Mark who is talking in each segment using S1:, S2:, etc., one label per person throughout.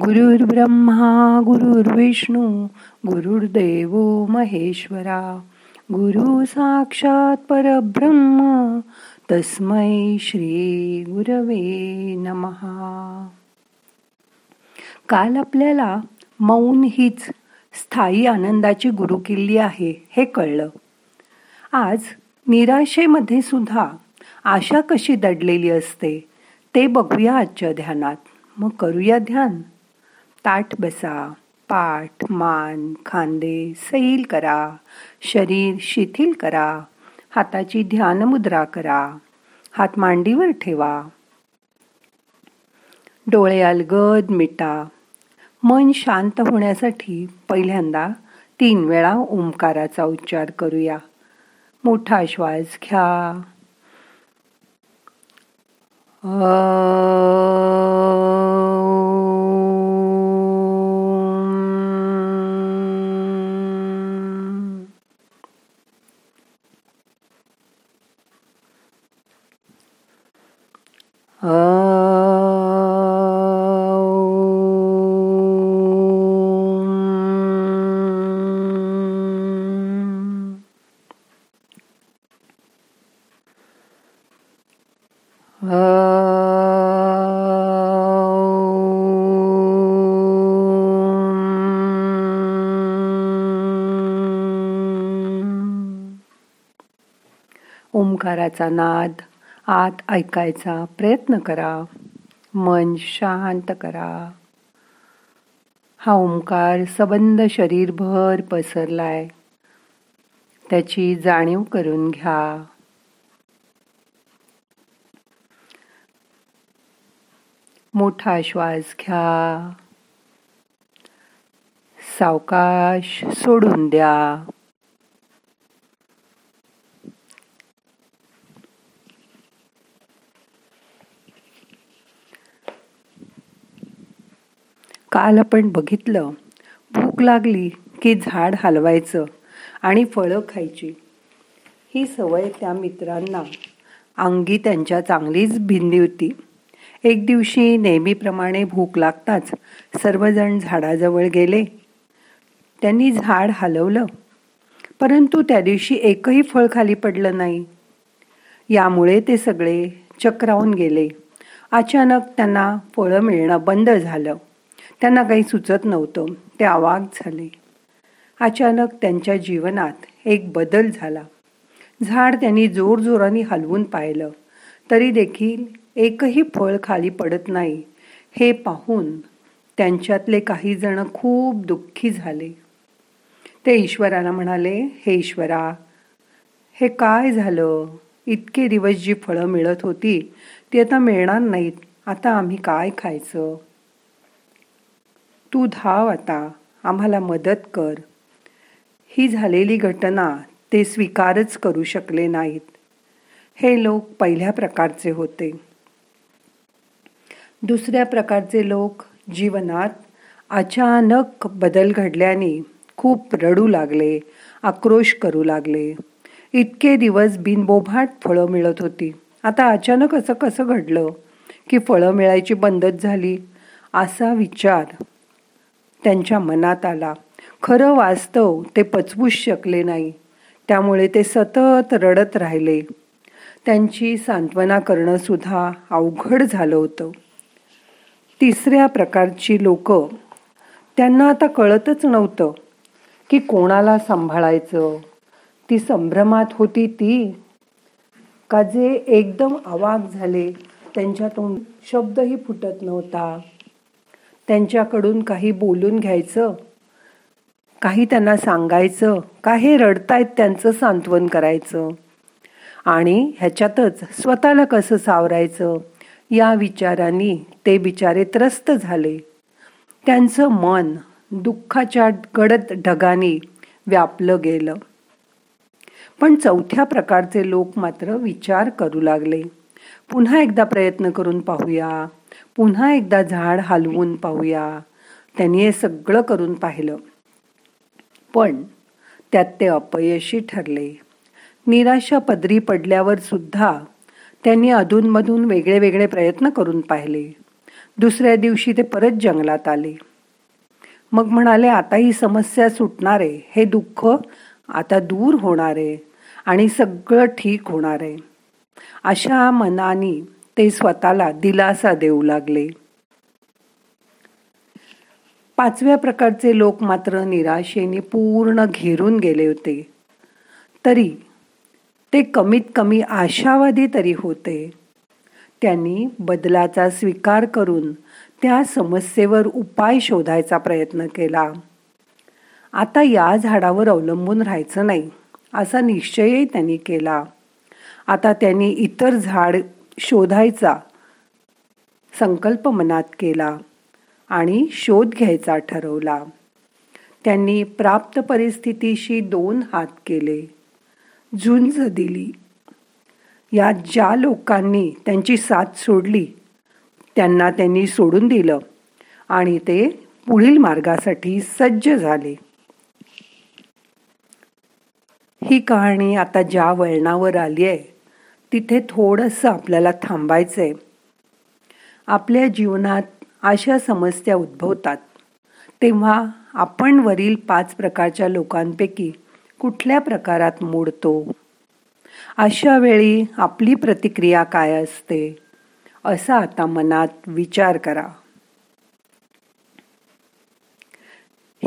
S1: गुरुर्ब्रह्मा गुरुर्विष्णू गुरुर्देव महेश्वरा. गुरु साक्षात परब्रह्म तस्मै श्री गुरवे नमहा काल आपल्याला मौन हीच स्थायी आनंदाची गुरुकिल्ली आहे हे कळलं. आज निराशेमध्ये सुद्धा आशा कशी दडलेली असते ते बघूया आजच्या ध्यानात. मग करूया ध्यान. ताट बसा पाठ मान खांदे सैल करा शरीर शिथिल करा हाताची ध्यान मुद्रा करा हात मांडीवर ठेवा. डोळे अलगद मिटा. मन शांत होण्यासाठी पहिल्यांदा तीन वेळा ओंकाराचा उच्चार करूया. मोठा श्वास घ्या. ओंकाराचा नाद आत ऐकायचा प्रयत्न करा. मन शांत करा. हा ओंकार सबंद शरीरभर पसरलाय. त्याची जाणीव करून घ्या. मोठा श्वास घ्या. सावकाश सोडून द्या. काल आपण बघितलं भूक लागली की झाड हलवायचं आणि फळं खायची. ही सवय त्या मित्रांना. अंगी त्यांच्या चांगलीच भिंदी होती. एक दिवशी नेहमीप्रमाणे भूक लागताच सर्वजण झाडाजवळ गेले. त्यांनी झाड हलवलं. परंतु त्या दिवशी एकही फळ खाली पडलं नाही. यामुळे ते सगळे चक्रावून गेले. अचानक त्यांना फळं मिळणं बंद झालं. त्यांना काही सुचत नव्हतं. ते आवाग झाले. अचानक त्यांच्या जीवनात एक बदल झाला. झाड त्यांनी जोरजोराने हलवून पाहिलं. तरी देखील एकही फळ खाली पडत नाही. हे पाहून त्यांच्यातले काही जण खूप दुःखी झाले. ते ईश्वराला म्हणाले हे ईश्वरा हे काय झालं? इतके दिवस जी फळं मिळत होती ती आता मिळणार नाहीत. आता आम्ही काय खायचं? तू धाव आता आम्हाला मदत कर. ही झालेली घटना ते स्वीकारच करू शकले नाहीत. हे लोक पहिल्या प्रकारचे होते. दुसऱ्या प्रकारचे लोक जीवनात अचानक बदल घडल्याने खूप रडू लागले आक्रोश करू लागले. इतके दिवस बिनबोभाट फळं मिळत होती. आता अचानक असं कसं घडलं की फळं मिळायची बंदच झाली? असा विचार त्यांच्या मनात आला. खरं वास्तव ते पचवूच शकले नाही. त्यामुळे ते सतत रडत राहिले. त्यांची सांत्वना करणं सुद्धा अवघड झालं होतं. तिसऱ्या प्रकारची लोक. त्यांना आता कळतच नव्हतं की कोणाला सांभाळायचं. ती संभ्रमात होती ती. का जे एकदम आवाक झाले त्यांच्यातून शब्दही फुटत नव्हता. त्यांच्याकडून काही बोलून घ्यायचं काही त्यांना सांगायचं काही रडतायत त्यांचं सांत्वन करायचं? आणि ह्याच्यातच स्वतःला कसं सावरायचं? या विचारांनी ते बिचारे त्रस्त झाले. त्यांचं मन दुःखाच्या गडद ढगाने व्यापलं गेलं. पण चौथ्या प्रकारचे लोक मात्र विचार करू लागले. पुन्हा एकदा प्रयत्न करून पाहूया. पुन्हा एकदा झाड हलवून पाहूया. त्यांनी हे सगळं करून पाहिलं. पण त्यात ते अपयशी ठरले. निराशा पदरी पडल्यावर सुद्धा त्यांनी अधूनमधून वेगळे वेगळे प्रयत्न करून पाहिले. दुसऱ्या दिवशी ते परत जंगलात आले. मग म्हणाले आता ही समस्या सुटणार आहे हे दुःख आता दूर होणार आहे आणि सगळं ठीक होणार. आहे अशा मनाने ते स्वतःला दिलासा देऊ लागले. पाचव्या प्रकारचे लोक मात्र निराशेने पूर्ण घेरून गेले होते. तरी ते कमीत कमी आशावादी तरी होते. त्यांनी बदलाचा स्वीकार करून त्या समस्येवर उपाय शोधायचा प्रयत्न केला. आता या झाडावर अवलंबून राहायचं नाही असा निश्चयही त्यांनी केला. आता त्यांनी इतर झाड शोधायचा. संकल्प मनात केला आणि शोध घ्यायचा ठरवला. त्यांनी प्राप्त परिस्थितीशी दोन हात केले. झुंज दिली. या ज्या लोकांनी त्यांची साथ सोडली त्यांना त्यांनी सोडून दिलं आणि ते पुढील मार्गासाठी सज्ज झाले. ही कहाणी आता ज्या वळणावर आली आहे तिथे थोडंसं आपल्याला थांबायचं आहे आपल्या जीवनात अशा समस्या उद्भवतात. तेव्हा आपण वरील पाच प्रकारच्या लोकांपैकी कुठल्या प्रकारात मोडतो? अशा वेळी आपली प्रतिक्रिया काय असते? असा आता मनात विचार करा.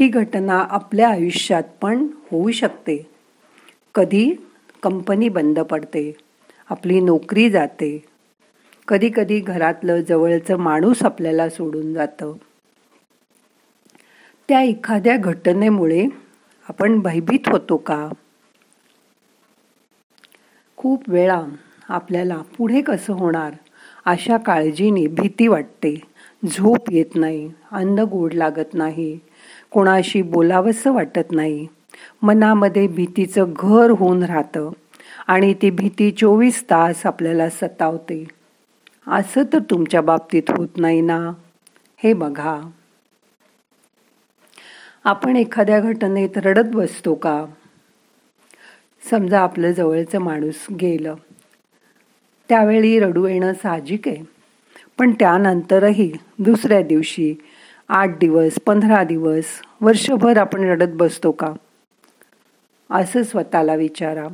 S1: ही घटना आपल्या आयुष्यात पण होऊ शकते. कधी कंपनी बंद पडते. आपली नोकरी जाते. कधी कधी घरातलं जवळचं माणूस आपल्याला सोडून जातं. त्या एखाद्या घटनेमुळे आपण भयभीत होतो का? खूप वेळा आपल्याला पुढे कसं होणार अशा काळजीने भीती वाटते. झोप येत नाही अन्न गोड लागत नाही कोणाशी बोलावंसं वाटत नाही. मनामध्ये भीतीचं घर होऊन राहतं. आणि ती भीती चोवीस तास आपल्याला सतावते. असं तर तुमच्या बाबतीत होत नाही ना? हे बघा. आपण एखाद्या घटनेत रडत बसतो का? समजा आपलं जवळचं माणूस गेलं. त्यावेळी रडू येणं साहजिक आहे. पण त्यानंतरही दुसऱ्या दिवशी आठ दिवस पंधरा दिवस वर्षभर आपण रडत बसतो का? असं स्वतःला विचारा.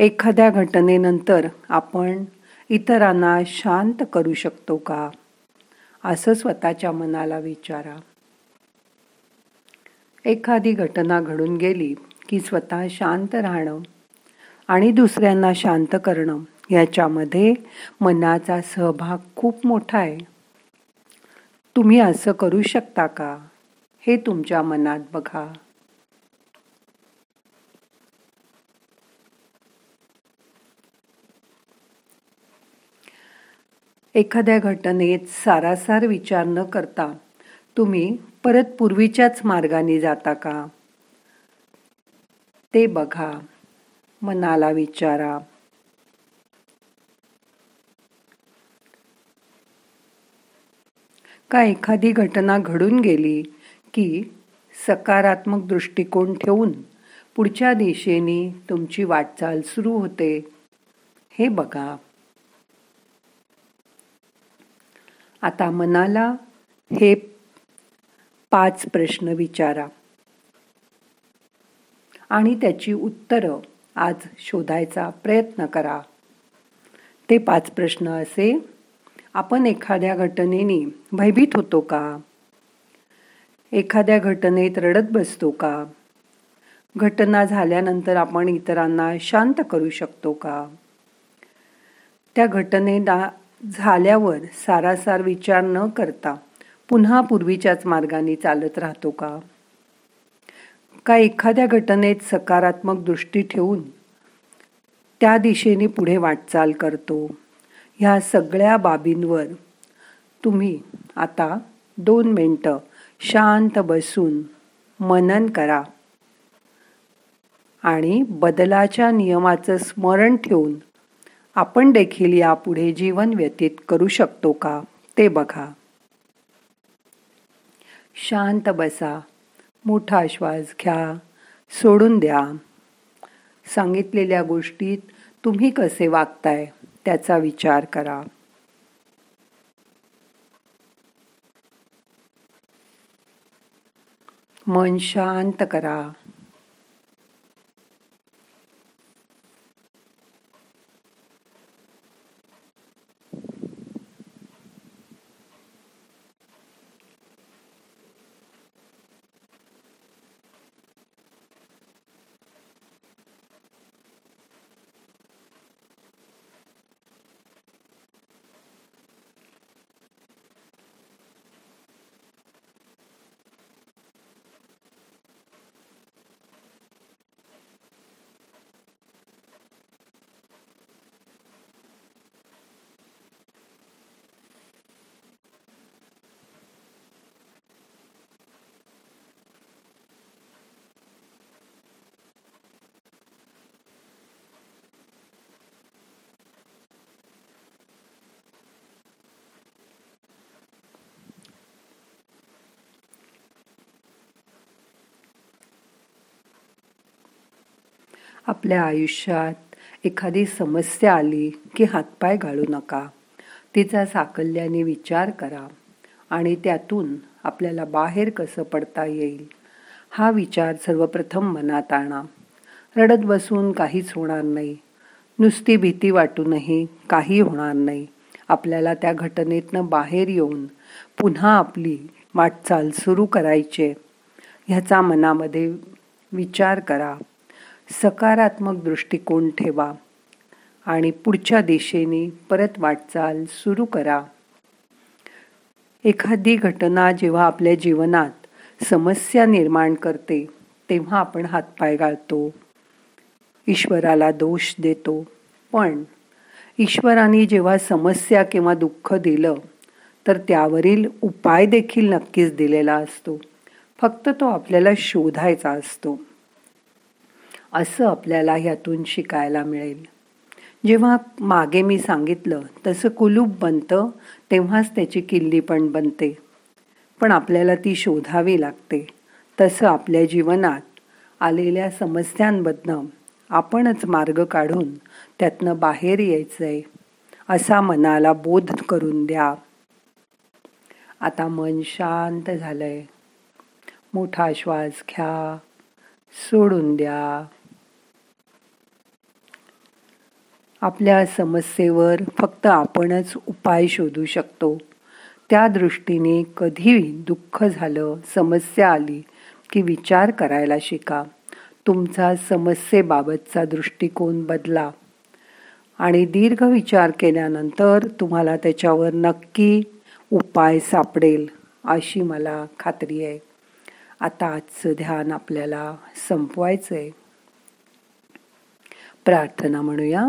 S1: एखाद्या घटनेनंतर आपण इतरांना शांत करू शकतो का? असं स्वतःच्या मनाला विचारा. एखादी घटना घडून गेली की स्वतः शांत राहणं आणि दुसऱ्यांना शांत करणं याच्यामध्ये मनाचा सहभाग खूप मोठा आहे. तुम्ही असं करू शकता का? हे तुमच्या मनात बघा. एखाद्या घटनेत सारासार विचार न करता तुम्ही परत पूर्वीच्याच मार्गाने जाता का? ते बघा मनाला विचारा. का एखादी घटना घडून गेली की सकारात्मक दृष्टिकोन ठेवून पुढच्या दिशेने तुमची वाटचाल सुरू होते? हे बघा. आता मनाला हे पाच प्रश्न विचारा. आणि त्याची उत्तरं आज शोधायचा प्रयत्न करा. ते पाच प्रश्न असे आपण एखाद्या घटनेने भयभीत होतो का? एखाद्या घटनेत रडत बसतो का? घटना झाल्यानंतर आपण इतरांना शांत करू शकतो का? त्या घटनेला झाल्यावर सारासार विचार न करता पुन्हा पूर्वीच्याच मार्गाने चालत राहतो का? का एखाद्या घटनेत सकारात्मक दृष्टी ठेवून त्या दिशेने पुढे वाटचाल करतो? ह्या सगळ्या बाबींवर तुम्ही आता दोन मिनटं शांत बसून मनन करा आणि बदलाच्या नियमाचं स्मरण ठेवून आपण देखील यापुढे जीवन व्यतीत करू शकतो का? ते बघा. शांत बसा. मोठा श्वास घ्या. सोडून द्या. सांगितलेल्या गोष्टीत तुम्ही कसे वागताय त्याचा विचार करा. मन शांत करा. आपल्या आयुष्यात एखादी समस्या आली की हातपाय घालू नका. तिचा साकल्याने विचार करा आणि त्यातून आपल्याला बाहेर कसं पडता येईल हा विचार सर्वप्रथम मनात आणा. रडत बसून काहीच होणार नाही. नुसती भीती वाटूनही काही होणार नाही. आपल्याला त्या घटनेतनं बाहेर येऊन पुन्हा आपली वाटचाल सुरू करायचे ह्याचा मनामध्ये विचार करा. सकारात्मक दृष्टिकोन ठेवा आणि पुढच्या दिशेने परत वाटचाल सुरू करा. एखादी घटना जेव्हा आपल्या जीवनात समस्या निर्माण करते तेव्हा आपण हातपाय गाळतो. ईश्वराला दोष देतो. पण ईश्वराने जेव्हा समस्या किंवा दुःख दिलं तर त्यावरील उपाय देखील नक्कीच दिलेला असतो. फक्त तो आपल्याला शोधायचा असतो. असं आपल्याला ह्यातून शिकायला मिळेल. जेव्हा मागे मी सांगितलं तसं कुलूप बनतं तेव्हाच त्याची किल्ली पण बनते. पण आपल्याला ती शोधावी लागते. तसं आपल्या जीवनात आलेल्या समस्यांबद्दल आपणच मार्ग काढून त्यातनं बाहेर यायचंय असा मनाला बोध करून द्या. आता मन शांत झालंय. मोठा श्वास घ्या. सोडून द्या. आपल्या समस्येवर फक्त आपणच उपाय शोधू शकतो. त्या दृष्टीने कधी दुःख झालं समस्या आली की विचार करायला शिका. तुमचा समस्येबाबतचा दृष्टिकोन बदला. आणि दीर्घ विचार केल्यानंतर तुम्हाला त्याच्यावर नक्की उपाय सापडेल अशी मला खात्री आहे. आता आजचं ध्यान आपल्याला संपवायचं आहे प्रार्थना म्हणूया.